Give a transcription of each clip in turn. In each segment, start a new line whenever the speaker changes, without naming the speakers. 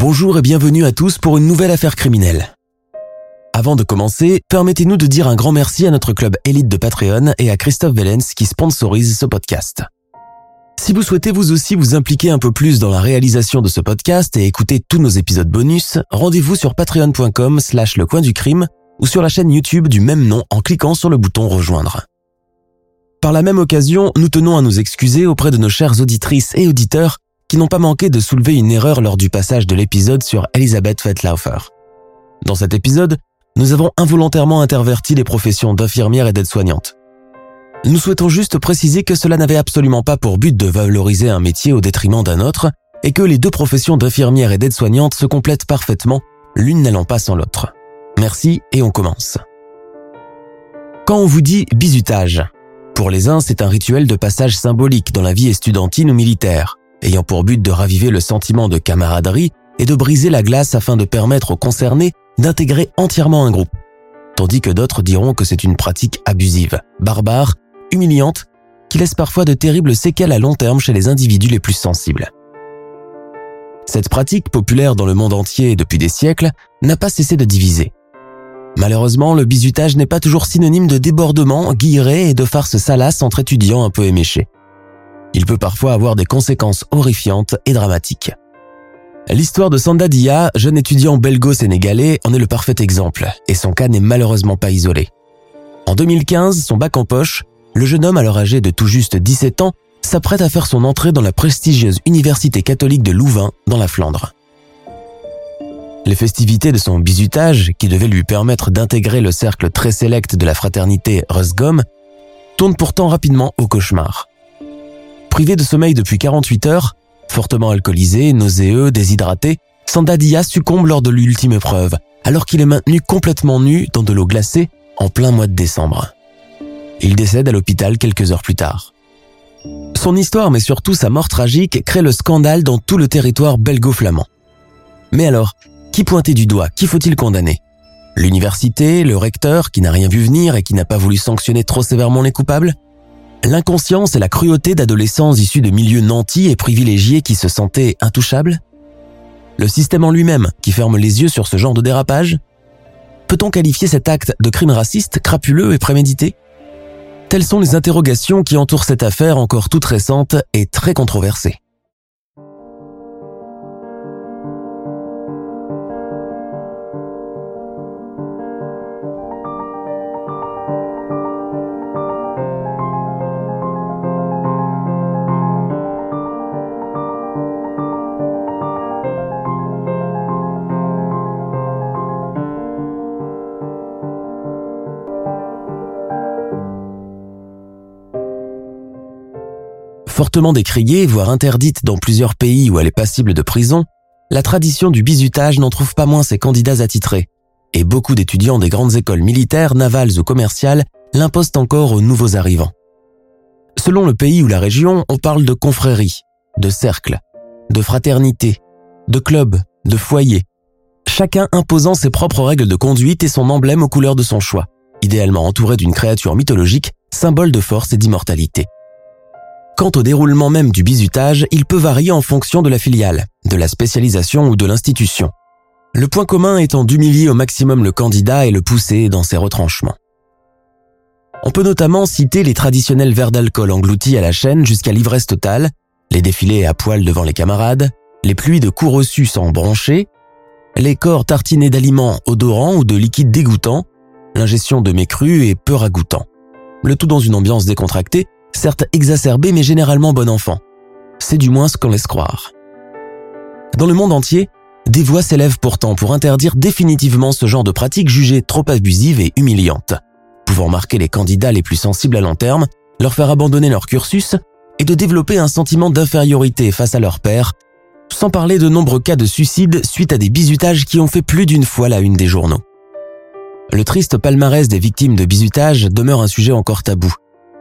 Bonjour et bienvenue à tous pour une nouvelle affaire criminelle. Avant de commencer, permettez-nous de dire un grand merci à notre club élite de Patreon et à Christophe Vellens qui sponsorise ce podcast. Si vous souhaitez vous aussi vous impliquer un peu plus dans la réalisation de ce podcast et écouter tous nos épisodes bonus, rendez-vous sur patreon.com slash le coin du crime ou sur la chaîne YouTube du même nom en cliquant sur le bouton rejoindre. Par la même occasion, nous tenons à nous excuser auprès de nos chères auditrices et auditeurs qui n'ont pas manqué de soulever une erreur lors du passage de l'épisode sur Elisabeth Fettlaufer. Dans cet épisode, nous avons involontairement interverti les professions d'infirmière et d'aide-soignante. Nous souhaitons juste préciser que cela n'avait absolument pas pour but de valoriser un métier au détriment d'un autre et que les deux professions d'infirmière et d'aide-soignante se complètent parfaitement, l'une n'allant pas sans l'autre. Merci et on commence. Quand on vous dit bizutage, pour les uns c'est un rituel de passage symbolique dans la vie estudiantine ou militaire, ayant pour but de raviver le sentiment de camaraderie et de briser la glace afin de permettre aux concernés d'intégrer entièrement un groupe. Tandis que d'autres diront que c'est une pratique abusive, barbare, humiliante, qui laisse parfois de terribles séquelles à long terme chez les individus les plus sensibles. Cette pratique, populaire dans le monde entier depuis des siècles, n'a pas cessé de diviser. Malheureusement, le bizutage n'est pas toujours synonyme de débordement, guillerets et de farces salaces entre étudiants un peu éméchés. Il peut parfois avoir des conséquences horrifiantes et dramatiques. L'histoire de Sanda Dia, jeune étudiant belgo-sénégalais, en est le parfait exemple, et son cas n'est malheureusement pas isolé. En 2015, son bac en poche, le jeune homme alors âgé de tout juste 17 ans s'apprête à faire son entrée dans la prestigieuse Université catholique de Louvain, dans la Flandre. Les festivités de son bizutage, qui devaient lui permettre d'intégrer le cercle très sélect de la fraternité Rusgom, tournent pourtant rapidement au cauchemar. Privé de sommeil depuis 48 heures, fortement alcoolisé, nauséeux, déshydraté, Sandadia succombe lors de l'ultime épreuve, alors qu'il est maintenu complètement nu dans de l'eau glacée en plein mois de décembre. Il décède à l'hôpital quelques heures plus tard. Son histoire, mais surtout sa mort tragique, crée le scandale dans tout le territoire belgo-flamand. Mais alors, qui pointer du doigt Qui faut-il condamner? L'université, le recteur qui n'a rien vu venir et qui n'a pas voulu sanctionner trop sévèrement les coupables? L'inconscience et la cruauté d'adolescents issus de milieux nantis et privilégiés qui se sentaient intouchables? Le système en lui-même qui ferme les yeux sur ce genre de dérapage? Peut-on qualifier cet acte de crime raciste, crapuleux et prémédité? Telles sont les interrogations qui entourent cette affaire encore toute récente et très controversée. Fortement décriée, voire interdite dans plusieurs pays où elle est passible de prison, la tradition du bizutage n'en trouve pas moins ses candidats attitrés, et beaucoup d'étudiants des grandes écoles militaires, navales ou commerciales l'imposent encore aux nouveaux arrivants. Selon le pays ou la région, on parle de confrérie, de cercle, de fraternité, de club, de foyer, chacun imposant ses propres règles de conduite et son emblème aux couleurs de son choix, idéalement entouré d'une créature mythologique, symbole de force et d'immortalité. Quant au déroulement même du bizutage, il peut varier en fonction de la filiale, de la spécialisation ou de l'institution. Le point commun étant d'humilier au maximum le candidat et le pousser dans ses retranchements. On peut notamment citer les traditionnels verres d'alcool engloutis à la chaîne jusqu'à l'ivresse totale, les défilés à poil devant les camarades, les pluies de coups reçus sans broncher, les corps tartinés d'aliments odorants ou de liquides dégoûtants, l'ingestion de mécrus et peu ragoûtants. Le tout dans une ambiance décontractée certes exacerbé mais généralement bon enfant. C'est du moins ce qu'on laisse croire. Dans le monde entier, des voix s'élèvent pourtant pour interdire définitivement ce genre de pratique jugée trop abusive et humiliante, pouvant marquer les candidats les plus sensibles à long terme, leur faire abandonner leur cursus et de développer un sentiment d'infériorité face à leur père, sans parler de nombreux cas de suicide suite à des bizutages qui ont fait plus d'une fois la une des journaux. Le triste palmarès des victimes de bizutage demeure un sujet encore tabou,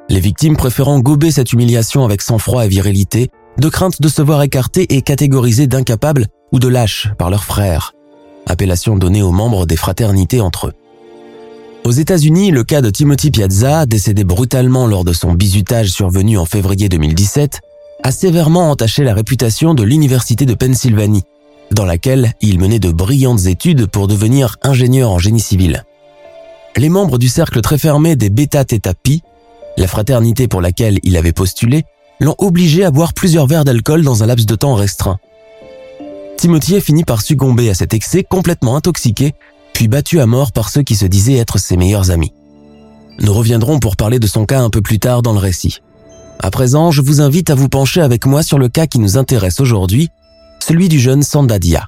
les victimes préférant gober cette humiliation avec sang-froid et virilité, de crainte de se voir écartées et catégorisées d'incapables ou de lâches par leurs frères, appellation donnée aux membres des fraternités entre eux. Aux États-Unis, le cas de Timothy Piazza, décédé brutalement lors de son bizutage survenu en février 2017, a sévèrement entaché la réputation de l'Université de Pennsylvanie, dans laquelle il menait de brillantes études pour devenir ingénieur en génie civil. Les membres du cercle très fermé des Beta Theta Pi la fraternité pour laquelle il avait postulé l'ont obligé à boire plusieurs verres d'alcool dans un laps de temps restreint. Timothy a fini par succomber à cet excès complètement intoxiqué, puis battu à mort par ceux qui se disaient être ses meilleurs amis. Nous reviendrons pour parler de son cas un peu plus tard dans le récit. À présent, je vous invite à vous pencher avec moi sur le cas qui nous intéresse aujourd'hui, celui du jeune Sandadia.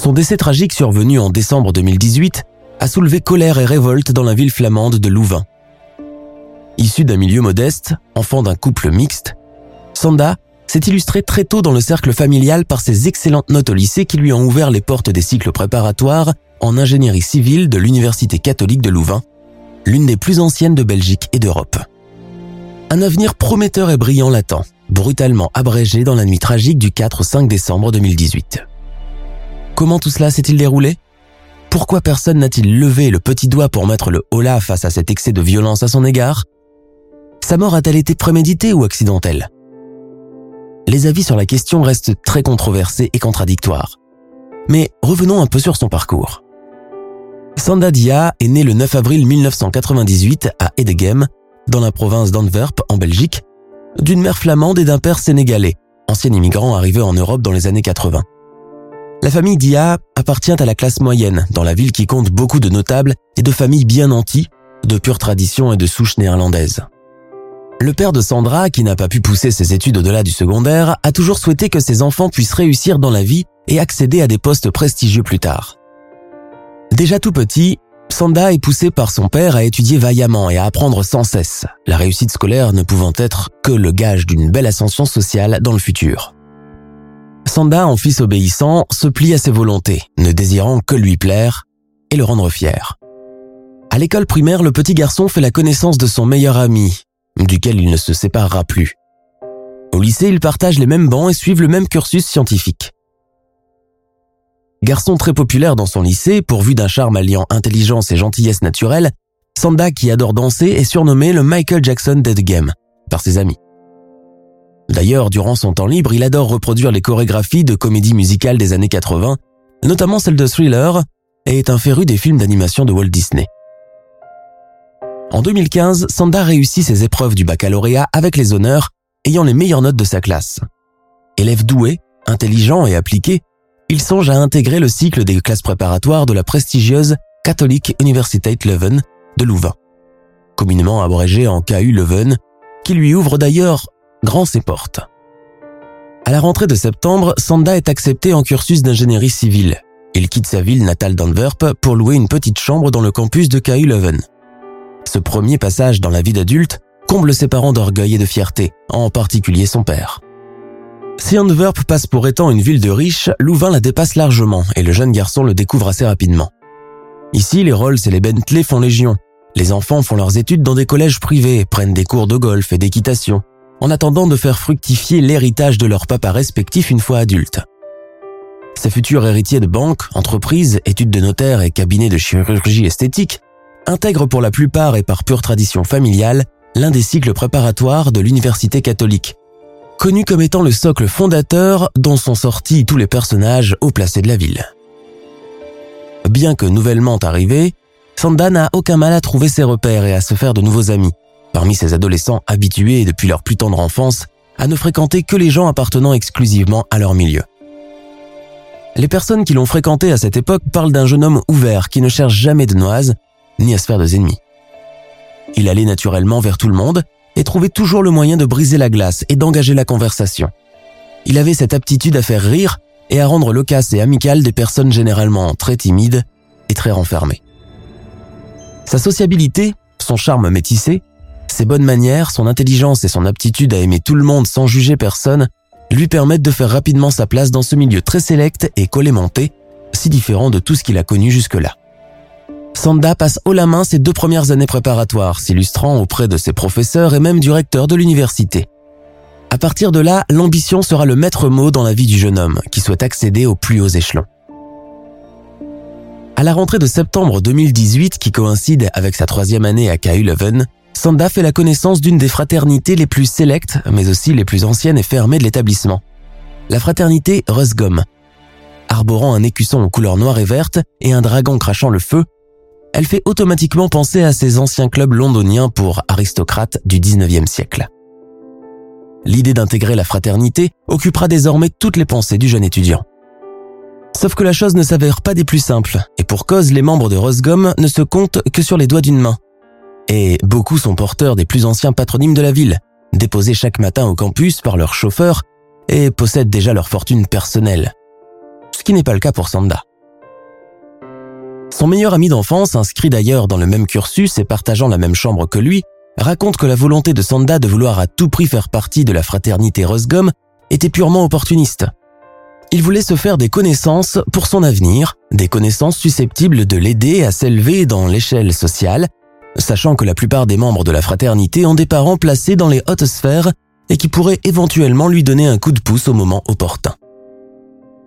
Son décès tragique survenu en décembre 2018 a soulevé colère et révolte dans la ville flamande de Louvain. Issu d'un milieu modeste, enfant d'un couple mixte, Sanda s'est illustré très tôt dans le cercle familial par ses excellentes notes au lycée qui lui ont ouvert les portes des cycles préparatoires en ingénierie civile de l'Université catholique de Louvain, l'une des plus anciennes de Belgique et d'Europe. Un avenir prometteur et brillant l'attend, brutalement abrégé dans la nuit tragique du 4 au 5 décembre 2018. Comment tout cela s'est-il déroulé? Pourquoi personne n'a-t-il levé le petit doigt pour mettre le holà face à cet excès de violence à son égard? Sa mort a-t-elle été préméditée ou accidentelle? Les avis sur la question restent très controversés et contradictoires. Mais revenons un peu sur son parcours. Sanda Dia est né le 9 avril 1998 à Edegem, dans la province d'Antwerp, en Belgique, d'une mère flamande et d'un père sénégalais, ancien immigrant arrivé en Europe dans les années 80. La famille Dia appartient à la classe moyenne, dans la ville qui compte beaucoup de notables et de familles bien nantis, de pure tradition et de souche néerlandaise. Le père de Sandra, qui n'a pas pu pousser ses études au-delà du secondaire, a toujours souhaité que ses enfants puissent réussir dans la vie et accéder à des postes prestigieux plus tard. Déjà tout petit, Sanda est poussé par son père à étudier vaillamment et à apprendre sans cesse, la réussite scolaire ne pouvant être que le gage d'une belle ascension sociale dans le futur. Sanda, en fils obéissant, se plie à ses volontés, ne désirant que lui plaire et le rendre fier. À l'école primaire, le petit garçon fait la connaissance de son meilleur ami, duquel il ne se séparera plus. Au lycée, ils partagent les mêmes bancs et suivent le même cursus scientifique. Garçon très populaire dans son lycée, pourvu d'un charme alliant intelligence et gentillesse naturelle, Sanda, qui adore danser, est surnommé le Michael Jackson Dead Game par ses amis. D'ailleurs, durant son temps libre, il adore reproduire les chorégraphies de comédies musicales des années 80, notamment celle de Thriller, et est un féru des films d'animation de Walt Disney. En 2015, Sanda réussit ses épreuves du baccalauréat avec les honneurs, ayant les meilleures notes de sa classe. Élève doué, intelligent et appliqué, il songe à intégrer le cycle des classes préparatoires de la prestigieuse Catholic Universiteit Leuven de Louvain, communément abrégé en KU Leuven, qui lui ouvre d'ailleurs grand ses portes. À la rentrée de septembre, Sanda est accepté en cursus d'ingénierie civile. Il quitte sa ville natale d'Antwerp pour louer une petite chambre dans le campus de KU Leuven. Ce premier passage dans la vie d'adulte comble ses parents d'orgueil et de fierté, en particulier son père. Si Antwerp passe pour étant une ville de riches, Louvain la dépasse largement et le jeune garçon le découvre assez rapidement. Ici, les Rolls et les Bentley font légion. Les enfants font leurs études dans des collèges privés, prennent des cours de golf et d'équitation, en attendant de faire fructifier l'héritage de leur papa respectif une fois adultes. Ces futurs héritiers de banques, entreprises, études de notaire et cabinets de chirurgie esthétique intègre pour la plupart et par pure tradition familiale l'un des cycles préparatoires de l'université catholique, connu comme étant le socle fondateur dont sont sortis tous les personnages haut placés de la ville. Bien que nouvellement arrivé, Sanda n'a aucun mal à trouver ses repères et à se faire de nouveaux amis, parmi ces adolescents habitués depuis leur plus tendre enfance à ne fréquenter que les gens appartenant exclusivement à leur milieu. Les personnes qui l'ont fréquenté à cette époque parlent d'un jeune homme ouvert qui ne cherche jamais de noises ni à se faire des ennemis. Il allait naturellement vers tout le monde et trouvait toujours le moyen de briser la glace et d'engager la conversation. Il avait cette aptitude à faire rire et à rendre loquaces et amicales des personnes généralement très timides et très renfermées. Sa sociabilité, son charme métissé, ses bonnes manières, son intelligence et son aptitude à aimer tout le monde sans juger personne lui permettent de faire rapidement sa place dans ce milieu très sélect et collémenté, si différent de tout ce qu'il a connu jusque-là. Sanda passe haut la main ses deux premières années préparatoires, s'illustrant auprès de ses professeurs et même du recteur de l'université. À partir de là, l'ambition sera le maître mot dans la vie du jeune homme, qui souhaite accéder aux plus hauts échelons. À la rentrée de septembre 2018, qui coïncide avec sa troisième année à KU Leuven, Sanda fait la connaissance d'une des fraternités les plus sélectes, mais aussi les plus anciennes et fermées de l'établissement. La fraternité Rusgom. Arborant un écusson aux couleurs noires et vertes et un dragon crachant le feu, elle fait automatiquement penser à ces anciens clubs londoniens pour aristocrates du 19e siècle. L'idée d'intégrer la fraternité occupera désormais toutes les pensées du jeune étudiant. Sauf que la chose ne s'avère pas des plus simples, et pour cause, les membres de Rosgom ne se comptent que sur les doigts d'une main. Et beaucoup sont porteurs des plus anciens patronymes de la ville, déposés chaque matin au campus par leur chauffeur, et possèdent déjà leur fortune personnelle. Ce qui n'est pas le cas pour Sanda. Son meilleur ami d'enfance, inscrit d'ailleurs dans le même cursus et partageant la même chambre que lui, raconte que la volonté de Sanda de vouloir à tout prix faire partie de la fraternité Rosgom était purement opportuniste. Il voulait se faire des connaissances pour son avenir, des connaissances susceptibles de l'aider à s'élever dans l'échelle sociale, sachant que la plupart des membres de la fraternité ont des parents placés dans les hautes sphères et qui pourraient éventuellement lui donner un coup de pouce au moment opportun.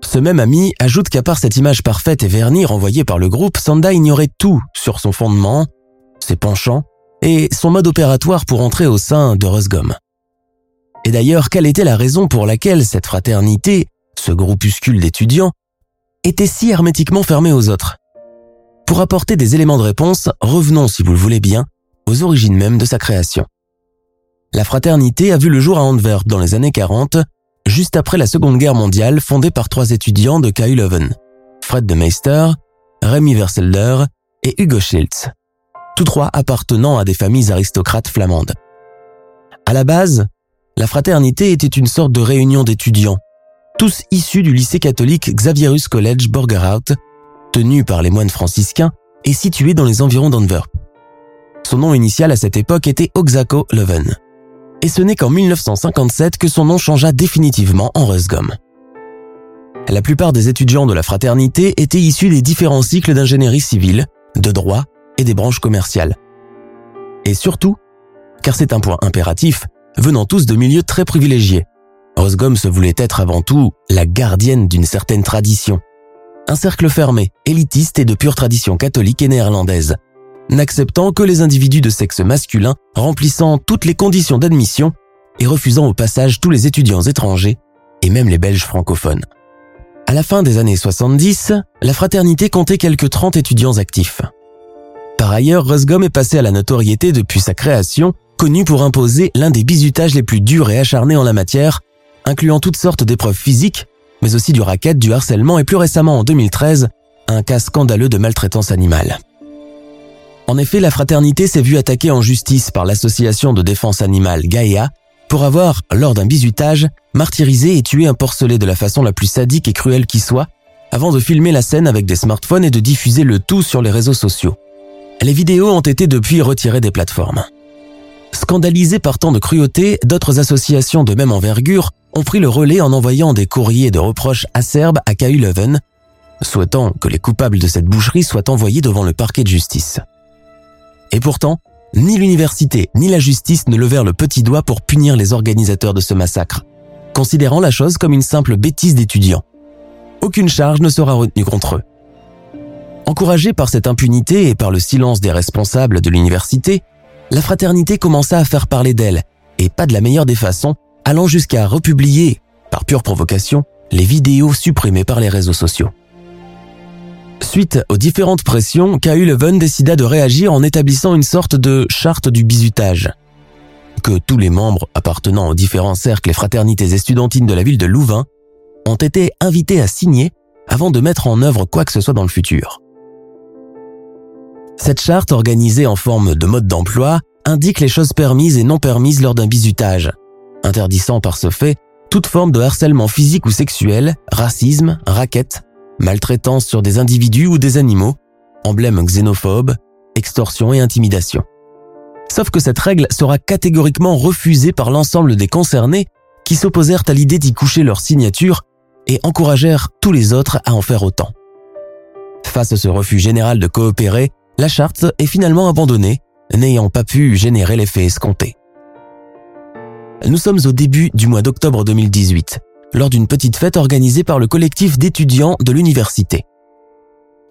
Ce même ami ajoute qu'à part cette image parfaite et vernie renvoyée par le groupe, Sanda ignorait tout sur son fondement, ses penchants et son mode opératoire pour entrer au sein de Rosgom. Et d'ailleurs, quelle était la raison pour laquelle cette fraternité, ce groupuscule d'étudiants, était si hermétiquement fermée aux autres? Pour apporter des éléments de réponse, revenons, si vous le voulez bien, aux origines même de sa création. La fraternité a vu le jour à Antwerp dans les années 40, juste après la Seconde Guerre mondiale, fondée par trois étudiants de KU Leuven, Fred de Meister, Remy Verselder et Hugo Schiltz tous trois appartenant à des familles aristocrates flamandes. À la base, la fraternité était une sorte de réunion d'étudiants, tous issus du lycée catholique Xavierus College Borgerhout, tenu par les moines franciscains et situé dans les environs d'Antwerp. Son nom initial à cette époque était Oxaco Leuven. Et ce n'est qu'en 1957 que son nom changea définitivement en Rusgom. La plupart des étudiants de la fraternité étaient issus des différents cycles d'ingénierie civile, de droit et des branches commerciales. Et surtout, car c'est un point impératif, venant tous de milieux très privilégiés. Rosgom se voulait être avant tout la gardienne d'une certaine tradition. Un cercle fermé, élitiste et de pure tradition catholique et néerlandaise, n'acceptant que les individus de sexe masculin remplissant toutes les conditions d'admission et refusant au passage tous les étudiants étrangers et même les Belges francophones. À la fin des années 70, la fraternité comptait quelques 30 étudiants actifs. Par ailleurs, Rusgom est passé à la notoriété depuis sa création, connu pour imposer l'un des bizutages les plus durs et acharnés en la matière, incluant toutes sortes d'épreuves physiques, mais aussi du racket, du harcèlement et plus récemment en 2013, un cas scandaleux de maltraitance animale. En effet, la fraternité s'est vue attaquée en justice par l'association de défense animale Gaia pour avoir, lors d'un bizutage, martyrisé et tué un porcelet de la façon la plus sadique et cruelle qui soit, avant de filmer la scène avec des smartphones et de diffuser le tout sur les réseaux sociaux. Les vidéos ont été depuis retirées des plateformes. Scandalisés par tant de cruauté, d'autres associations de même envergure ont pris le relais en envoyant des courriers de reproches acerbes à KU Leuven, souhaitant que les coupables de cette boucherie soient envoyés devant le parquet de justice. Et pourtant, ni l'université ni la justice ne levèrent le petit doigt pour punir les organisateurs de ce massacre, considérant la chose comme une simple bêtise d'étudiants. Aucune charge ne sera retenue contre eux. Encouragée par cette impunité et par le silence des responsables de l'université, la fraternité commença à faire parler d'elle, et pas de la meilleure des façons, allant jusqu'à republier, par pure provocation, les vidéos supprimées par les réseaux sociaux. Suite aux différentes pressions, KU Leuven décida de réagir en établissant une sorte de charte du bizutage, que tous les membres appartenant aux différents cercles et fraternités estudiantines de la ville de Louvain ont été invités à signer avant de mettre en œuvre quoi que ce soit dans le futur. Cette charte, organisée en forme de mode d'emploi, indique les choses permises et non permises lors d'un bizutage, interdisant par ce fait toute forme de harcèlement physique ou sexuel, racisme, raquette, maltraitance sur des individus ou des animaux, emblème xénophobe, extorsion et intimidation. Sauf que cette règle sera catégoriquement refusée par l'ensemble des concernés qui s'opposèrent à l'idée d'y coucher leur signature et encouragèrent tous les autres à en faire autant. Face à ce refus général de coopérer, la charte est finalement abandonnée, n'ayant pas pu générer l'effet escompté. Nous sommes au début du mois d'octobre 2018, lors d'une petite fête organisée par le collectif d'étudiants de l'université.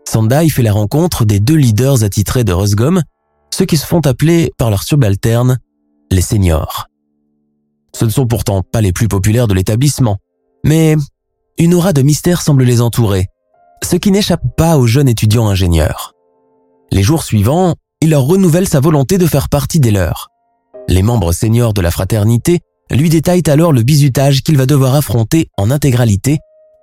Sandai fait la rencontre des deux leaders attitrés de Rosgom, ceux qui se font appeler par leurs subalternes les seniors. Ce ne sont pourtant pas les plus populaires de l'établissement, mais une aura de mystère semble les entourer, ce qui n'échappe pas aux jeunes étudiants ingénieurs. Les jours suivants, il leur renouvelle sa volonté de faire partie des leurs. Les membres seniors de la fraternité lui détaillent alors le bizutage qu'il va devoir affronter en intégralité,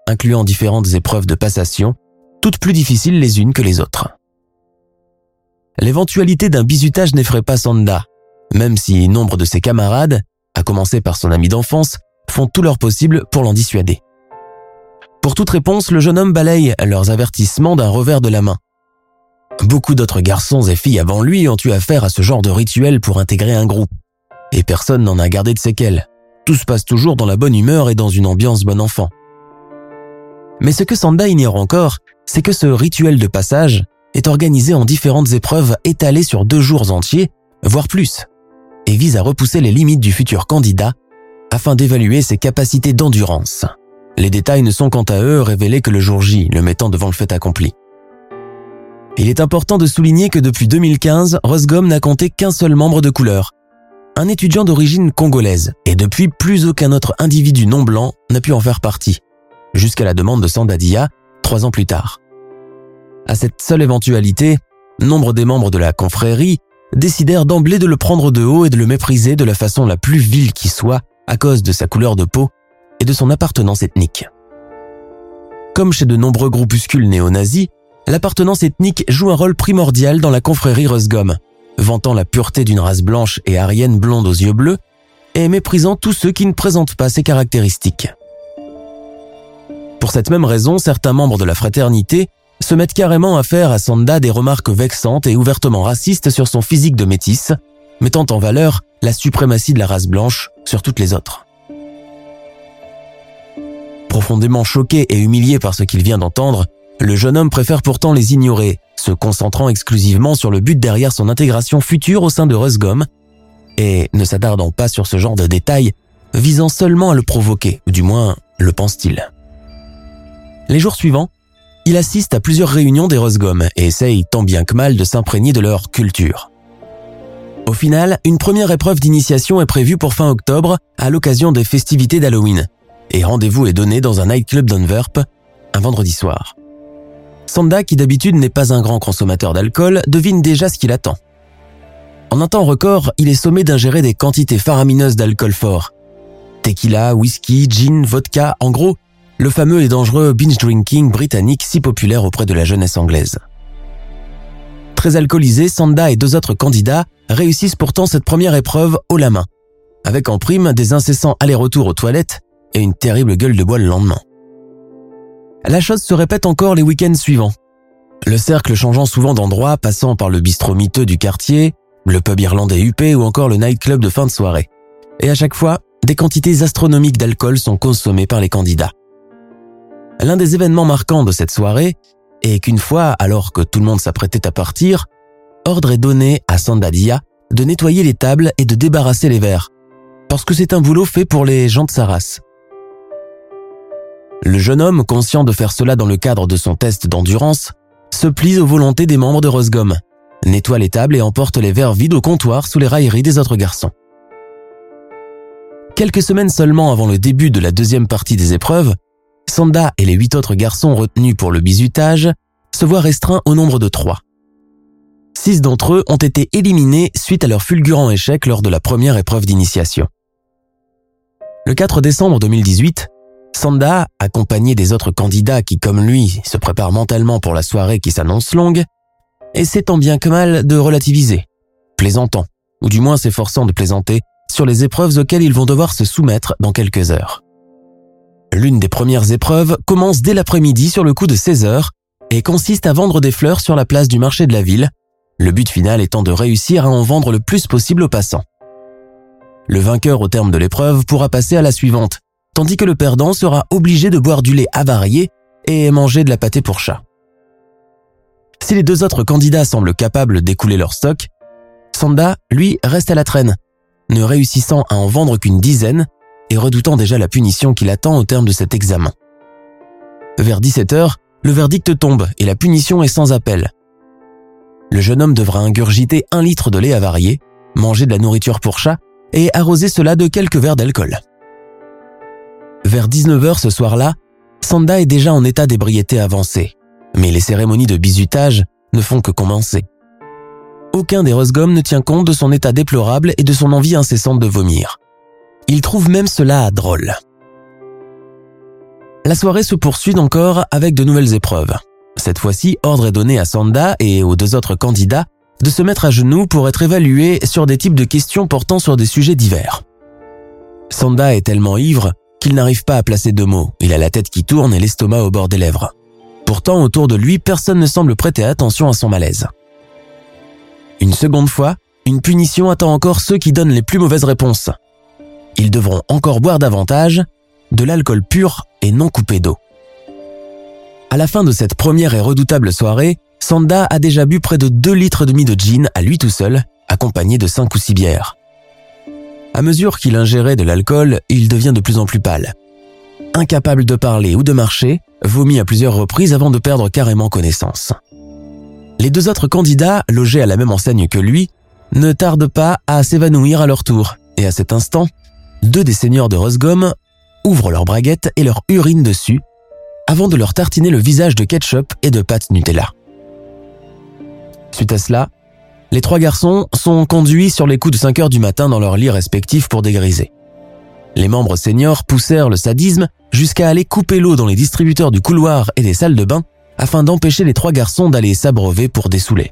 incluant différentes épreuves de passation, toutes plus difficiles les unes que les autres. L'éventualité d'un bizutage n'effraie pas Sanda, même si nombre de ses camarades, à commencer par son ami d'enfance, font tout leur possible pour l'en dissuader. Pour toute réponse, le jeune homme balaye leurs avertissements d'un revers de la main. Beaucoup d'autres garçons et filles avant lui ont eu affaire à ce genre de rituel pour intégrer un groupe. Et personne n'en a gardé de séquelles. Tout se passe toujours dans la bonne humeur et dans une ambiance bon enfant. Mais ce que Sanda ignore encore, c'est que ce rituel de passage est organisé en différentes épreuves étalées sur deux jours entiers, voire plus, et vise à repousser les limites du futur candidat afin d'évaluer ses capacités d'endurance. Les détails ne sont quant à eux révélés que le jour J, le mettant devant le fait accompli. Il est important de souligner que depuis 2015, Rosgom n'a compté qu'un seul membre de couleur, un étudiant d'origine congolaise, et depuis plus aucun autre individu non blanc n'a pu en faire partie, jusqu'à la demande de Sandadia, trois ans plus tard. À cette seule éventualité, nombre des membres de la confrérie décidèrent d'emblée de le prendre de haut et de le mépriser de la façon la plus vile qui soit à cause de sa couleur de peau et de son appartenance ethnique. Comme chez de nombreux groupuscules néo-nazis, l'appartenance ethnique joue un rôle primordial dans la confrérie Rosgom, vantant la pureté d'une race blanche et arienne blonde aux yeux bleus, et méprisant tous ceux qui ne présentent pas ces caractéristiques. Pour cette même raison, certains membres de la fraternité se mettent carrément à faire à Sanda des remarques vexantes et ouvertement racistes sur son physique de métisse, mettant en valeur la suprématie de la race blanche sur toutes les autres. Profondément choqué et humilié par ce qu'il vient d'entendre, le jeune homme préfère pourtant les ignorer, se concentrant exclusivement sur le but derrière son intégration future au sein de Rusgom, et ne s'attardant pas sur ce genre de détails, visant seulement à le provoquer, ou du moins le pense-t-il. Les jours suivants, il assiste à plusieurs réunions des Rosgom et essaye tant bien que mal de s'imprégner de leur culture. Au final, une première épreuve d'initiation est prévue pour fin octobre à l'occasion des festivités d'Halloween, et rendez-vous est donné dans un nightclub d'Anverp un vendredi soir. Sanda, qui d'habitude n'est pas un grand consommateur d'alcool, devine déjà ce qu'il attend. En un temps record, il est sommé d'ingérer des quantités faramineuses d'alcool fort. Tequila, whisky, gin, vodka, en gros, le fameux et dangereux binge drinking britannique si populaire auprès de la jeunesse anglaise. Très alcoolisé, Sanda et deux autres candidats réussissent pourtant cette première épreuve haut la main, avec en prime des incessants allers-retours aux toilettes et une terrible gueule de bois le lendemain. La chose se répète encore les week-ends suivants. Le cercle changeant souvent d'endroit, passant par le bistrot miteux du quartier, le pub irlandais huppé ou encore le nightclub de fin de soirée. Et à chaque fois, des quantités astronomiques d'alcool sont consommées par les candidats. L'un des événements marquants de cette soirée est qu'une fois, alors que tout le monde s'apprêtait à partir, ordre est donné à Sandadia de nettoyer les tables et de débarrasser les verres, parce que c'est un boulot fait pour les gens de sa race. Le jeune homme, conscient de faire cela dans le cadre de son test d'endurance, se plie aux volontés des membres de Rosgom, nettoie les tables et emporte les verres vides au comptoir sous les railleries des autres garçons. Quelques semaines seulement avant le début de la deuxième partie des épreuves, Sanda et les huit autres garçons retenus pour le bizutage se voient restreints au nombre de trois. Six d'entre eux ont été éliminés suite à leur fulgurant échec lors de la première épreuve d'initiation. Le 4 décembre 2018, Sanda, accompagné des autres candidats qui, comme lui, se préparent mentalement pour la soirée qui s'annonce longue, essaie tant bien que mal de relativiser, plaisantant, ou du moins s'efforçant de plaisanter, sur les épreuves auxquelles ils vont devoir se soumettre dans quelques heures. L'une des premières épreuves commence dès l'après-midi sur le coup de 16 heures et consiste à vendre des fleurs sur la place du marché de la ville, le but final étant de réussir à en vendre le plus possible aux passants. Le vainqueur au terme de l'épreuve pourra passer à la suivante, tandis que le perdant sera obligé de boire du lait avarié et manger de la pâtée pour chat. Si les deux autres candidats semblent capables d'écouler leur stock, Sanda, lui, reste à la traîne, ne réussissant à en vendre qu'une dizaine et redoutant déjà la punition qui l'attend au terme de cet examen. Vers 17h, le verdict tombe et la punition est sans appel. Le jeune homme devra ingurgiter un litre de lait avarié, manger de la nourriture pour chat et arroser cela de quelques verres d'alcool. Vers 19h ce soir-là, Sanda est déjà en état d'ébriété avancée, mais les cérémonies de bizutage ne font que commencer. Aucun des Rosgom ne tient compte de son état déplorable et de son envie incessante de vomir. Il trouve même cela drôle. La soirée se poursuit encore avec de nouvelles épreuves. Cette fois-ci, ordre est donné à Sanda et aux deux autres candidats de se mettre à genoux pour être évalués sur des types de questions portant sur des sujets divers. Sanda est tellement ivre qu'il n'arrive pas à placer deux mots. Il a la tête qui tourne et l'estomac au bord des lèvres. Pourtant, autour de lui, personne ne semble prêter attention à son malaise. Une seconde fois, une punition attend encore ceux qui donnent les plus mauvaises réponses. Ils devront encore boire davantage, de l'alcool pur et non coupé d'eau. À la fin de cette première et redoutable soirée, Sanda a déjà bu près de 2 litres et demi de gin à lui tout seul, accompagné de 5 ou 6 bières. À mesure qu'il ingérait de l'alcool, il devient de plus en plus pâle. Incapable de parler ou de marcher, vomit à plusieurs reprises avant de perdre carrément connaissance. Les deux autres candidats, logés à la même enseigne que lui, ne tardent pas à s'évanouir à leur tour, et à cet instant, deux des seigneurs de Rosgom ouvrent leurs braguettes et leur urine dessus, avant de leur tartiner le visage de ketchup et de pâte Nutella. Suite à cela, les trois garçons sont conduits sur les coups de 5 heures du matin dans leurs lits respectifs pour dégriser. Les membres seniors poussèrent le sadisme jusqu'à aller couper l'eau dans les distributeurs du couloir et des salles de bain afin d'empêcher les trois garçons d'aller s'abreuver pour dessouler.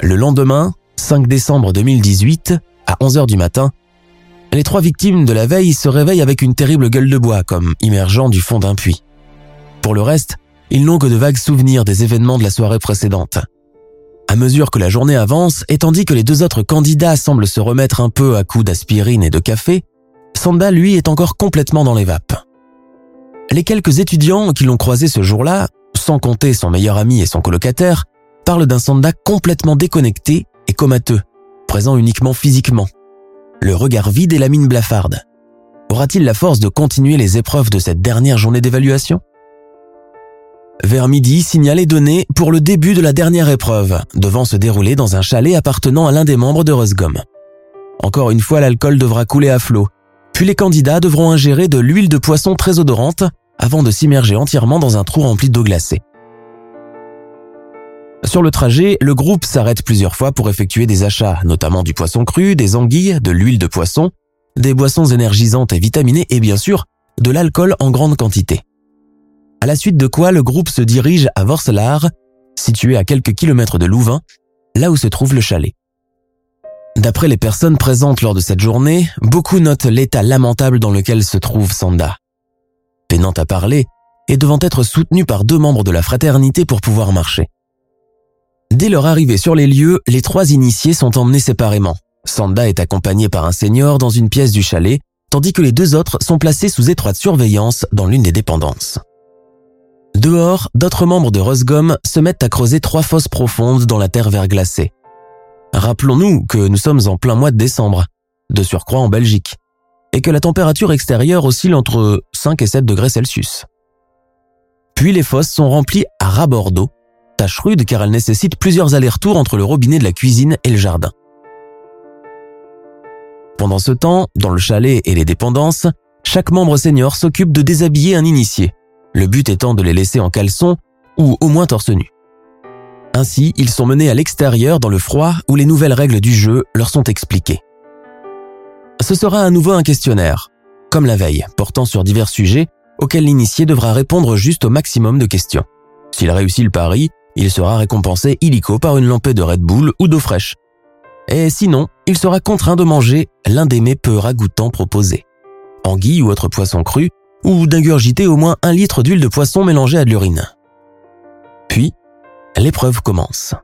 Le lendemain, 5 décembre 2018, à 11 heures du matin, les trois victimes de la veille se réveillent avec une terrible gueule de bois comme immergeant du fond d'un puits. Pour le reste, ils n'ont que de vagues souvenirs des événements de la soirée précédente. À mesure que la journée avance, et tandis que les deux autres candidats semblent se remettre un peu à coups d'aspirine et de café, Sanda, lui, est encore complètement dans les vapes. Les quelques étudiants qui l'ont croisé ce jour-là, sans compter son meilleur ami et son colocataire, parlent d'un Sanda complètement déconnecté et comateux, présent uniquement physiquement. Le regard vide et la mine blafarde. Aura-t-il la force de continuer les épreuves de cette dernière journée d'évaluation? Vers midi, signal est donné pour le début de la dernière épreuve, devant se dérouler dans un chalet appartenant à l'un des membres de Rosgom. Encore une fois, l'alcool devra couler à flot, puis les candidats devront ingérer de l'huile de poisson très odorante avant de s'immerger entièrement dans un trou rempli d'eau glacée. Sur le trajet, le groupe s'arrête plusieurs fois pour effectuer des achats, notamment du poisson cru, des anguilles, de l'huile de poisson, des boissons énergisantes et vitaminées et bien sûr, de l'alcool en grande quantité à la suite de quoi le groupe se dirige à Vorselar, situé à quelques kilomètres de Louvain, là où se trouve le chalet. D'après les personnes présentes lors de cette journée, beaucoup notent l'état lamentable dans lequel se trouve Sanda. Peinant à parler et devant être soutenu par deux membres de la fraternité pour pouvoir marcher. Dès leur arrivée sur les lieux, les trois initiés sont emmenés séparément. Sanda est accompagné par un seigneur dans une pièce du chalet, tandis que les deux autres sont placés sous étroite surveillance dans l'une des dépendances. Dehors, d'autres membres de Rosgom se mettent à creuser trois fosses profondes dans la terre verglacée. Rappelons-nous que nous sommes en plein mois de décembre, de surcroît en Belgique, et que la température extérieure oscille entre 5 et 7 degrés Celsius. Puis les fosses sont remplies à ras d'eau, tâche rude car elles nécessitent plusieurs allers-retours entre le robinet de la cuisine et le jardin. Pendant ce temps, dans le chalet et les dépendances, chaque membre senior s'occupe de déshabiller un initié, le but étant de les laisser en caleçon ou au moins torse nu. Ainsi, ils sont menés à l'extérieur dans le froid où les nouvelles règles du jeu leur sont expliquées. Ce sera à nouveau un questionnaire, comme la veille, portant sur divers sujets auxquels l'initié devra répondre juste au maximum de questions. S'il réussit le pari, il sera récompensé illico par une lampée de Red Bull ou d'eau fraîche. Et sinon, il sera contraint de manger l'un des mets peu ragoûtants proposés. Anguille ou autre poisson cru ou d'ingurgiter au moins un litre d'huile de poisson mélangée à de l'urine. Puis, l'épreuve commence.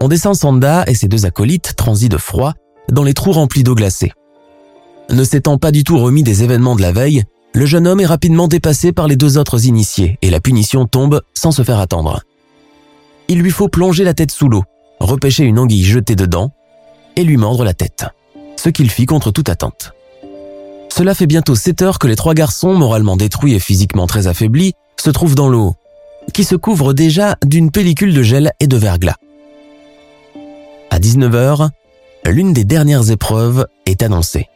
On descend Sanda et ses deux acolytes, transis de froid, dans les trous remplis d'eau glacée. Ne s'étant pas du tout remis des événements de la veille, le jeune homme est rapidement dépassé par les deux autres initiés et la punition tombe sans se faire attendre. Il lui faut plonger la tête sous l'eau, repêcher une anguille jetée dedans et lui mordre la tête, ce qu'il fit contre toute attente. Cela fait bientôt 7 heures que les trois garçons, moralement détruits et physiquement très affaiblis, se trouvent dans l'eau, qui se couvre déjà d'une pellicule de gel et de verglas. À 19h, l'une des dernières épreuves est annoncée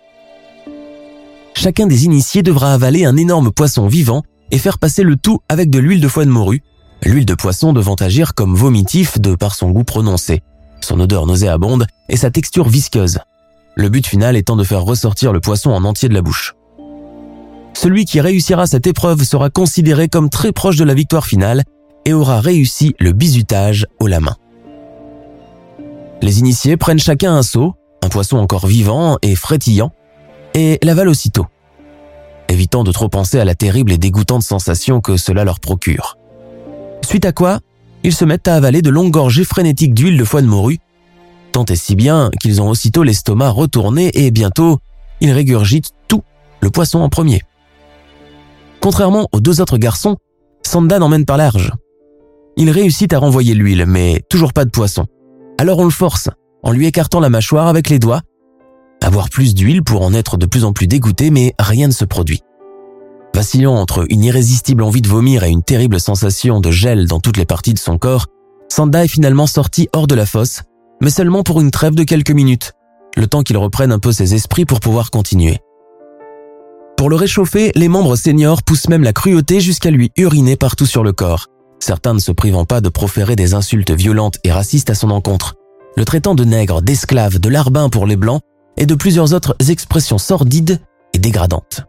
chacun des initiés devra avaler un énorme poisson vivant et faire passer le tout avec de l'huile de foie de morue, l'huile de poisson devant agir comme vomitif de par son goût prononcé, son odeur nauséabonde et sa texture visqueuse. Le but final étant de faire ressortir le poisson en entier de la bouche. Celui qui réussira cette épreuve sera considéré comme très proche de la victoire finale et aura réussi le bizutage au la main. Les initiés prennent chacun un seau, un poisson encore vivant et frétillant, et l'avalent aussitôt, évitant de trop penser à la terrible et dégoûtante sensation que cela leur procure. Suite à quoi, ils se mettent à avaler de longues gorgées frénétiques d'huile de foie de morue, tant et si bien qu'ils ont aussitôt l'estomac retourné et bientôt, ils régurgitent tout, le poisson en premier. Contrairement aux deux autres garçons, Sanda n'emmène pas large. Il réussit à renvoyer l'huile, mais toujours pas de poisson. Alors on le force, en lui écartant la mâchoire avec les doigts avoir plus d'huile pour en être de plus en plus dégoûté, mais rien ne se produit. Vacillant entre une irrésistible envie de vomir et une terrible sensation de gel dans toutes les parties de son corps, Sanda est finalement sorti hors de la fosse, mais seulement pour une trêve de quelques minutes, le temps qu'il reprenne un peu ses esprits pour pouvoir continuer. Pour le réchauffer, les membres seniors poussent même la cruauté jusqu'à lui uriner partout sur le corps, certains ne se privant pas de proférer des insultes violentes et racistes à son encontre, le traitant de nègre, d'esclave, de larbin pour les blancs et de plusieurs autres expressions sordides et dégradantes.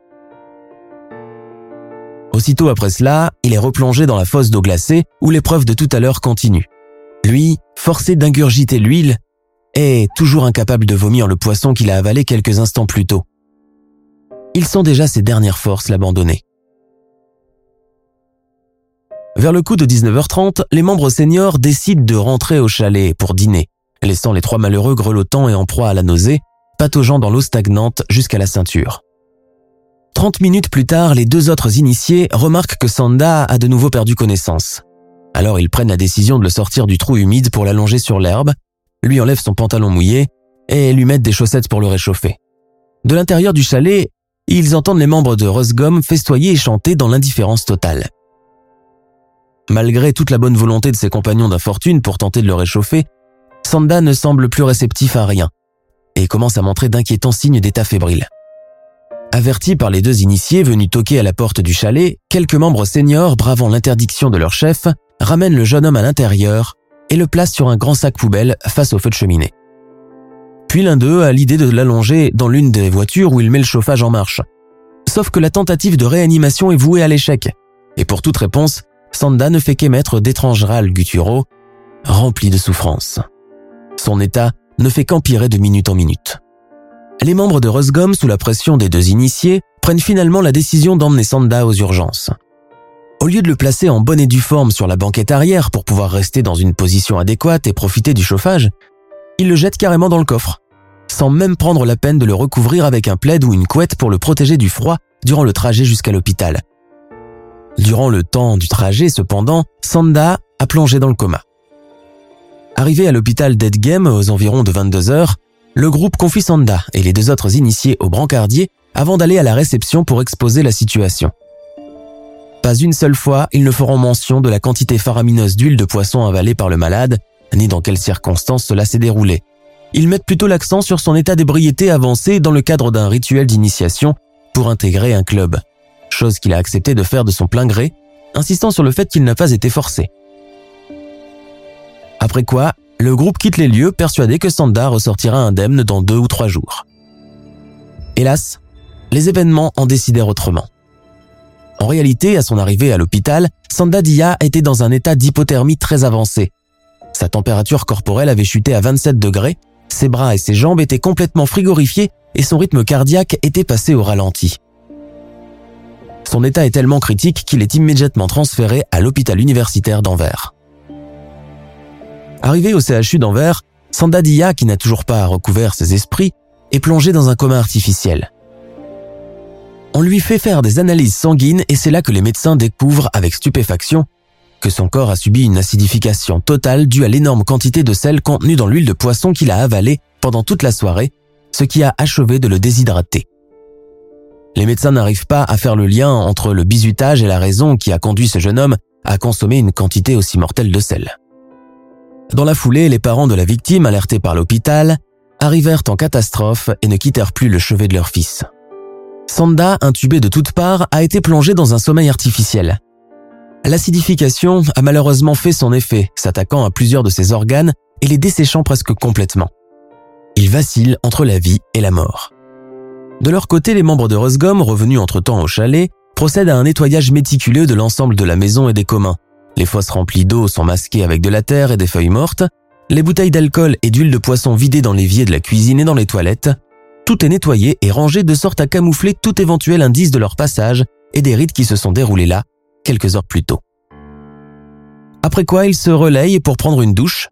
Aussitôt après cela, il est replongé dans la fosse d'eau glacée où l'épreuve de tout à l'heure continue. Lui, forcé d'ingurgiter l'huile, est toujours incapable de vomir le poisson qu'il a avalé quelques instants plus tôt. Il sent déjà ses dernières forces l'abandonner. Vers le coup de 19h30, les membres seniors décident de rentrer au chalet pour dîner, laissant les trois malheureux grelottants et en proie à la nausée, pataugeant dans l'eau stagnante jusqu'à la ceinture. Trente minutes plus tard, les deux autres initiés remarquent que Sanda a de nouveau perdu connaissance. Alors ils prennent la décision de le sortir du trou humide pour l'allonger sur l'herbe, lui enlèvent son pantalon mouillé et lui mettent des chaussettes pour le réchauffer. De l'intérieur du chalet, ils entendent les membres de Rosgom festoyer et chanter dans l'indifférence totale. Malgré toute la bonne volonté de ses compagnons d'infortune pour tenter de le réchauffer, Sanda ne semble plus réceptif à rien et commence à montrer d'inquiétants signes d'état fébrile. Avertis par les deux initiés venus toquer à la porte du chalet, quelques membres seniors, bravant l'interdiction de leur chef, ramènent le jeune homme à l'intérieur et le placent sur un grand sac poubelle face au feu de cheminée. Puis l'un d'eux a l'idée de l'allonger dans l'une des voitures où il met le chauffage en marche. Sauf que la tentative de réanimation est vouée à l'échec. Et pour toute réponse, Sanda ne fait qu'émettre d'étranges râles gutturaux, remplis de souffrance. Son état ne fait qu'empirer de minute en minute. Les membres de Rosgom, sous la pression des deux initiés, prennent finalement la décision d'emmener Sanda aux urgences. Au lieu de le placer en bonne et due forme sur la banquette arrière pour pouvoir rester dans une position adéquate et profiter du chauffage, ils le jettent carrément dans le coffre, sans même prendre la peine de le recouvrir avec un plaid ou une couette pour le protéger du froid durant le trajet jusqu'à l'hôpital. Durant le temps du trajet, cependant, Sanda a plongé dans le coma. Arrivé à l'hôpital d'Edgem aux environs de 22 heures, le groupe confie Sanda et les deux autres initiés au brancardier avant d'aller à la réception pour exposer la situation. Pas une seule fois, ils ne feront mention de la quantité faramineuse d'huile de poisson avalée par le malade, ni dans quelles circonstances cela s'est déroulé. Ils mettent plutôt l'accent sur son état d'ébriété avancé dans le cadre d'un rituel d'initiation pour intégrer un club, chose qu'il a accepté de faire de son plein gré, insistant sur le fait qu'il n'a pas été forcé. Après quoi, le groupe quitte les lieux persuadé que Sanda ressortira indemne dans deux ou trois jours. Hélas, les événements en décidèrent autrement. En réalité, à son arrivée à l'hôpital, Sanda Dia était dans un état d'hypothermie très avancé. Sa température corporelle avait chuté à 27 degrés, ses bras et ses jambes étaient complètement frigorifiés et son rythme cardiaque était passé au ralenti. Son état est tellement critique qu'il est immédiatement transféré à l'hôpital universitaire d'Anvers. Arrivé au CHU d'Anvers, Sandadia, qui n'a toujours pas recouvert ses esprits, est plongé dans un coma artificiel. On lui fait faire des analyses sanguines et c'est là que les médecins découvrent avec stupéfaction que son corps a subi une acidification totale due à l'énorme quantité de sel contenu dans l'huile de poisson qu'il a avalée pendant toute la soirée, ce qui a achevé de le déshydrater. Les médecins n'arrivent pas à faire le lien entre le bizutage et la raison qui a conduit ce jeune homme à consommer une quantité aussi mortelle de sel. Dans la foulée, les parents de la victime, alertés par l'hôpital, arrivèrent en catastrophe et ne quittèrent plus le chevet de leur fils. Sanda, intubé de toutes parts, a été plongé dans un sommeil artificiel. L'acidification a malheureusement fait son effet, s'attaquant à plusieurs de ses organes et les desséchant presque complètement. Il vacille entre la vie et la mort. De leur côté, les membres de Rosgom, revenus entre-temps au chalet, procèdent à un nettoyage méticuleux de l'ensemble de la maison et des communs. Les fosses remplies d'eau sont masquées avec de la terre et des feuilles mortes, les bouteilles d'alcool et d'huile de poisson vidées dans l'évier de la cuisine et dans les toilettes. Tout est nettoyé et rangé de sorte à camoufler tout éventuel indice de leur passage et des rites qui se sont déroulés là quelques heures plus tôt. Après quoi, ils se relayent pour prendre une douche,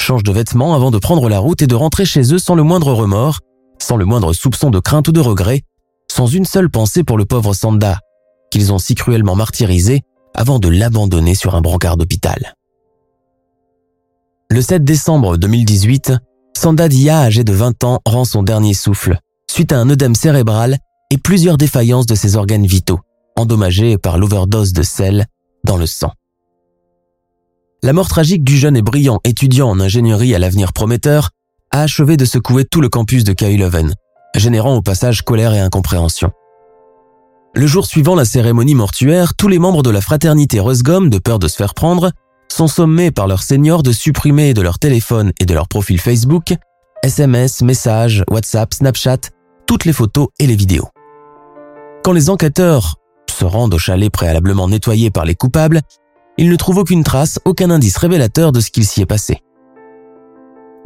changent de vêtements avant de prendre la route et de rentrer chez eux sans le moindre remords, sans le moindre soupçon de crainte ou de regret, sans une seule pensée pour le pauvre Sanda, qu'ils ont si cruellement martyrisé avant de l'abandonner sur un brancard d'hôpital. Le 7 décembre 2018, Sanda Dia, âgé de 20 ans, rend son dernier souffle, suite à un œdème cérébral et plusieurs défaillances de ses organes vitaux, endommagés par l'overdose de sel dans le sang. La mort tragique du jeune et brillant étudiant en ingénierie à l'avenir prometteur a achevé de secouer tout le campus de KU Leuven, générant au passage colère et incompréhension. Le jour suivant la cérémonie mortuaire, tous les membres de la fraternité Rosgom, de peur de se faire prendre, sont sommés par leur seigneur de supprimer de leur téléphone et de leur profil Facebook SMS, messages, WhatsApp, Snapchat, toutes les photos et les vidéos. Quand les enquêteurs se rendent au chalet préalablement nettoyé par les coupables, ils ne trouvent aucune trace, aucun indice révélateur de ce qu'il s'y est passé.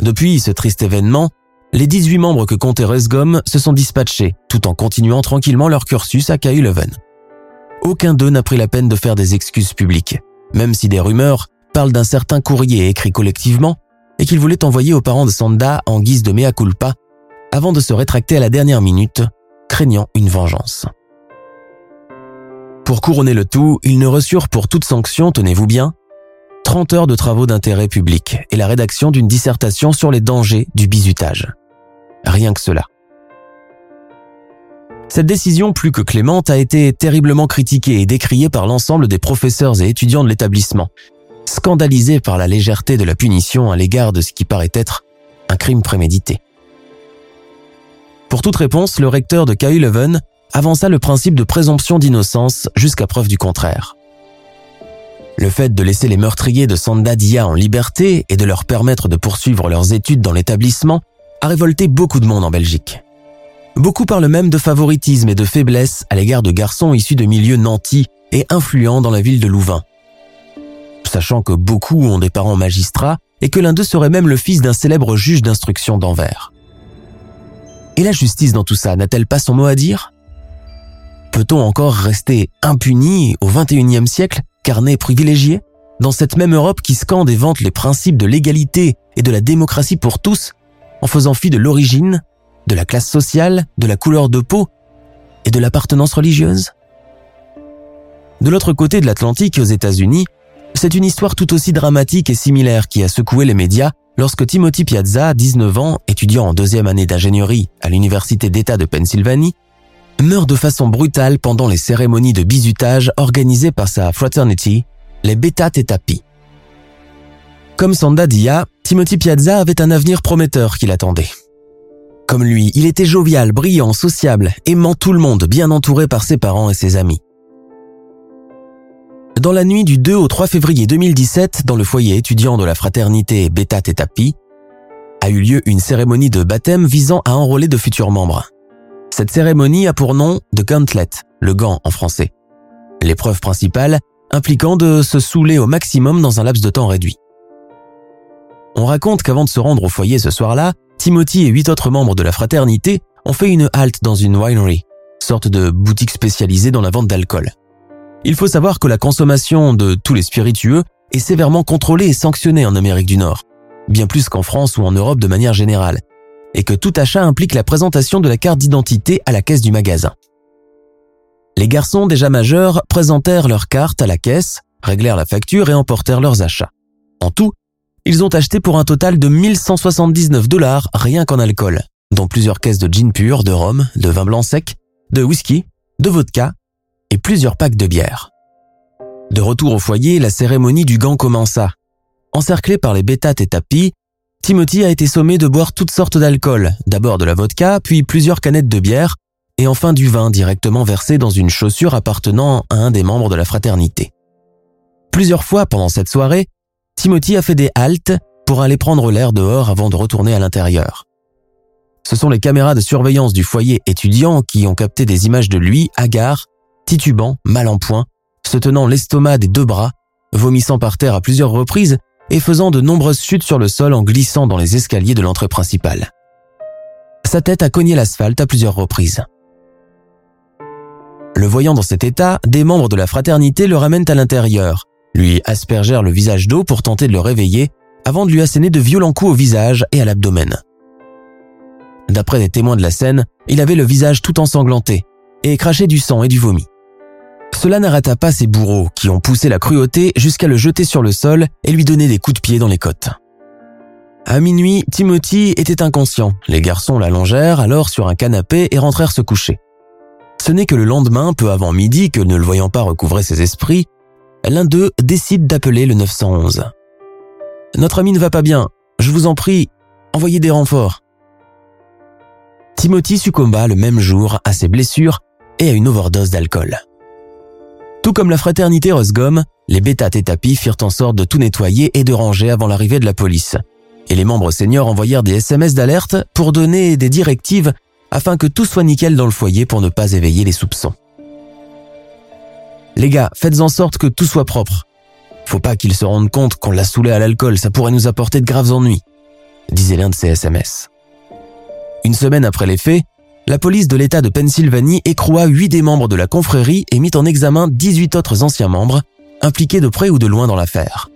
Depuis ce triste événement, les 18 membres que comptait Resgom se sont dispatchés, tout en continuant tranquillement leur cursus à KU Leuven. Aucun d'eux n'a pris la peine de faire des excuses publiques, même si des rumeurs parlent d'un certain courrier écrit collectivement et qu'ils voulaient envoyer aux parents de Sanda en guise de mea culpa, avant de se rétracter à la dernière minute, craignant une vengeance. Pour couronner le tout, ils ne reçurent pour toute sanction, tenez-vous bien, 30 heures de travaux d'intérêt public et la rédaction d'une dissertation sur les dangers du bizutage. Rien que cela. Cette décision plus que clémente a été terriblement critiquée et décriée par l'ensemble des professeurs et étudiants de l'établissement, scandalisés par la légèreté de la punition à l'égard de ce qui paraît être un crime prémédité. Pour toute réponse, le recteur de KU Leuven avança le principe de présomption d'innocence jusqu'à preuve du contraire. Le fait de laisser les meurtriers de Sandadia en liberté et de leur permettre de poursuivre leurs études dans l'établissement a révolté beaucoup de monde en Belgique. Beaucoup parlent même de favoritisme et de faiblesse à l'égard de garçons issus de milieux nantis et influents dans la ville de Louvain. Sachant que beaucoup ont des parents magistrats et que l'un d'eux serait même le fils d'un célèbre juge d'instruction d'Anvers. Et la justice dans tout ça n'a-t-elle pas son mot à dire? Peut-on encore rester impuni au XXIe siècle carnet privilégié dans cette même Europe qui scande et vante les principes de l'égalité et de la démocratie pour tous, en faisant fi de l'origine, de la classe sociale, de la couleur de peau et de l'appartenance religieuse? De l'autre côté de l'Atlantique, aux États-Unis, c'est une histoire tout aussi dramatique et similaire qui a secoué les médias lorsque Timothy Piazza, 19 ans, étudiant en deuxième année d'ingénierie à l'Université d'État de Pennsylvanie, meurt de façon brutale pendant les cérémonies de bizutage organisées par sa fraternity, les Beta Theta Pi. Comme Sanda Dia, Timothy Piazza avait un avenir prometteur qui l'attendait. Comme lui, il était jovial, brillant, sociable, aimant tout le monde, bien entouré par ses parents et ses amis. Dans la nuit du 2 au 3 février 2017, dans le foyer étudiant de la fraternité Beta Theta Pi, a eu lieu une cérémonie de baptême visant à enrôler de futurs membres. Cette cérémonie a pour nom de gauntlet, le gant en français. L'épreuve principale impliquant de se saouler au maximum dans un laps de temps réduit. On raconte qu'avant de se rendre au foyer ce soir-là, Timothy et huit autres membres de la fraternité ont fait une halte dans une winery, sorte de boutique spécialisée dans la vente d'alcool. Il faut savoir que la consommation de tous les spiritueux est sévèrement contrôlée et sanctionnée en Amérique du Nord, bien plus qu'en France ou en Europe de manière générale, et que tout achat implique la présentation de la carte d'identité à la caisse du magasin. Les garçons déjà majeurs présentèrent leur carte à la caisse, réglèrent la facture et emportèrent leurs achats. En tout, ils ont acheté pour un total de 1179 dollars rien qu'en alcool, dont plusieurs caisses de gin pur, de rhum, de vin blanc sec, de whisky, de vodka et plusieurs packs de bière. De retour au foyer, la cérémonie du gant commença. Encerclé par les bétates et tapis, Timothy a été sommé de boire toutes sortes d'alcool, d'abord de la vodka, puis plusieurs canettes de bière, et enfin du vin directement versé dans une chaussure appartenant à un des membres de la fraternité. Plusieurs fois pendant cette soirée, Timothy a fait des haltes pour aller prendre l'air dehors avant de retourner à l'intérieur. Ce sont les caméras de surveillance du foyer étudiant qui ont capté des images de lui, hagard, titubant, mal en point, se tenant l'estomac des deux bras, vomissant par terre à plusieurs reprises et faisant de nombreuses chutes sur le sol en glissant dans les escaliers de l'entrée principale. Sa tête a cogné l'asphalte à plusieurs reprises. Le voyant dans cet état, des membres de la fraternité le ramènent à l'intérieur, lui aspergèrent le visage d'eau pour tenter de le réveiller avant de lui asséner de violents coups au visage et à l'abdomen. D'après des témoins de la scène, il avait le visage tout ensanglanté et crachait du sang et du vomi. Cela n'arrêta pas ses bourreaux qui ont poussé la cruauté jusqu'à le jeter sur le sol et lui donner des coups de pied dans les côtes. À minuit, Timothy était inconscient. Les garçons l'allongèrent alors sur un canapé et rentrèrent se coucher. Ce n'est que le lendemain, peu avant midi, que ne le voyant pas recouvrer ses esprits, l'un d'eux décide d'appeler le 911. Notre ami ne va pas bien. Je vous en prie, envoyez des renforts. Timothy succomba le même jour à ses blessures et à une overdose d'alcool. Tout comme la fraternité Rosgom, les et tapis firent en sorte de tout nettoyer et de ranger avant l'arrivée de la police. Et les membres seniors envoyèrent des SMS d'alerte pour donner des directives afin que tout soit nickel dans le foyer pour ne pas éveiller les soupçons. Les gars, faites en sorte que tout soit propre. Faut pas qu'ils se rendent compte qu'on l'a saoulé à l'alcool, ça pourrait nous apporter de graves ennuis, disait l'un de ses SMS. Une semaine après les faits, la police de l'État de Pennsylvanie écroua huit des membres de la confrérie et mit en examen 18 autres anciens membres, impliqués de près ou de loin dans l'affaire.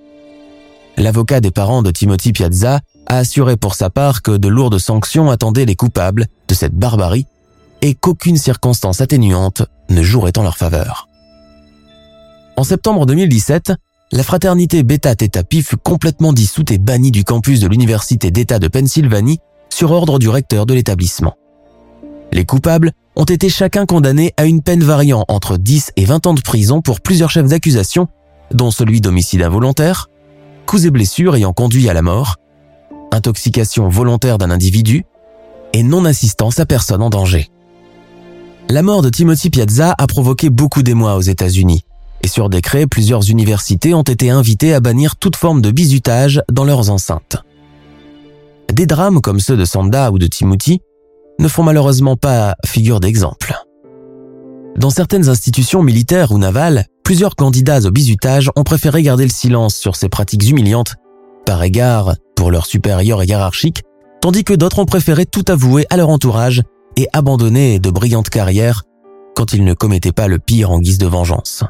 L'avocat des parents de Timothy Piazza a assuré pour sa part que de lourdes sanctions attendaient les coupables de cette barbarie et qu'aucune circonstance atténuante ne jouerait en leur faveur. En septembre 2017, la fraternité Beta Theta Pi fut complètement dissoute et bannie du campus de l'Université d'État de Pennsylvanie sur ordre du recteur de l'établissement. Les coupables ont été chacun condamnés à une peine variant entre 10 et 20 ans de prison pour plusieurs chefs d'accusation, dont celui d'homicide involontaire, coups et blessures ayant conduit à la mort, intoxication volontaire d'un individu et non-assistance à personne en danger. La mort de Timothy Piazza a provoqué beaucoup d'émoi aux États-Unis, et sur décret, plusieurs universités ont été invitées à bannir toute forme de bizutage dans leurs enceintes. Des drames comme ceux de Sanda ou de Timothy ne font malheureusement pas figure d'exemple. Dans certaines institutions militaires ou navales, plusieurs candidats au bizutage ont préféré garder le silence sur ces pratiques humiliantes, par égard pour leurs supérieurs hiérarchiques, tandis que d'autres ont préféré tout avouer à leur entourage et abandonner de brillantes carrières quand ils ne commettaient pas le pire en guise de vengeance.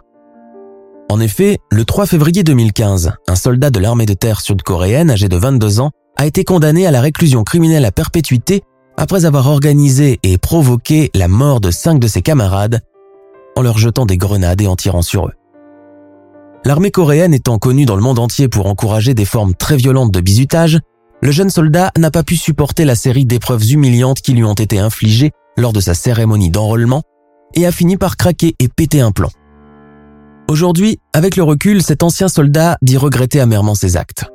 En effet, le 3 février 2015, un soldat de l'armée de terre sud-coréenne âgé de 22 ans a été condamné à la réclusion criminelle à perpétuité après avoir organisé et provoqué la mort de cinq de ses camarades en leur jetant des grenades et en tirant sur eux. L'armée coréenne étant connue dans le monde entier pour encourager des formes très violentes de bizutage, le jeune soldat n'a pas pu supporter la série d'épreuves humiliantes qui lui ont été infligées lors de sa cérémonie d'enrôlement et a fini par craquer et péter un plomb. Aujourd'hui, avec le recul, cet ancien soldat dit regretter amèrement ses actes.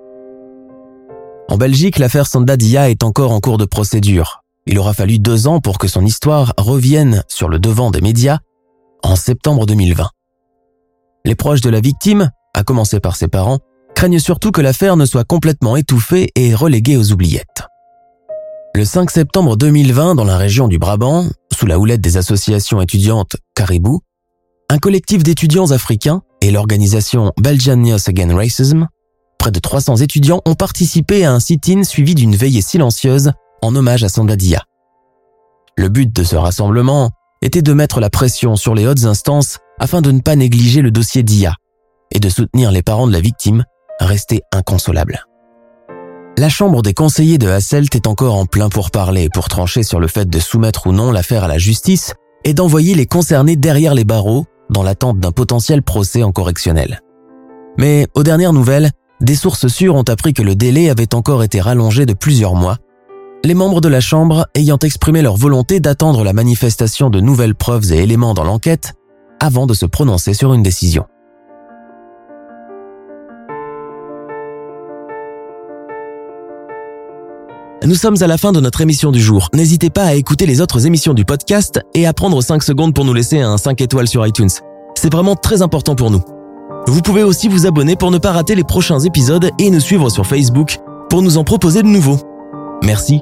En Belgique, l'affaire Sandadia est encore en cours de procédure, il aura fallu deux ans pour que son histoire revienne sur le devant des médias en septembre 2020. Les proches de la victime, à commencer par ses parents, craignent surtout que l'affaire ne soit complètement étouffée et reléguée aux oubliettes. Le 5 septembre 2020, dans la région du Brabant, sous la houlette des associations étudiantes Caribou, un collectif d'étudiants africains et l'organisation Belgian News Again Racism, près de 300 étudiants ont participé à un sit-in suivi d'une veillée silencieuse en hommage à Sandadia. Le but de ce rassemblement était de mettre la pression sur les hautes instances afin de ne pas négliger le dossier d'IA et de soutenir les parents de la victime restés inconsolables. La Chambre des conseillers de Hasselt est encore en plein pour parler pour trancher sur le fait de soumettre ou non l'affaire à la justice et d'envoyer les concernés derrière les barreaux dans l'attente d'un potentiel procès en correctionnel. Mais aux dernières nouvelles, des sources sûres ont appris que le délai avait encore été rallongé de plusieurs mois, les membres de la Chambre ayant exprimé leur volonté d'attendre la manifestation de nouvelles preuves et éléments dans l'enquête avant de se prononcer sur une décision. Nous sommes à la fin de notre émission du jour. N'hésitez pas à écouter les autres émissions du podcast et à prendre 5 secondes pour nous laisser un 5 étoiles sur iTunes. C'est vraiment très important pour nous. Vous pouvez aussi vous abonner pour ne pas rater les prochains épisodes et nous suivre sur Facebook pour nous en proposer de nouveaux. Merci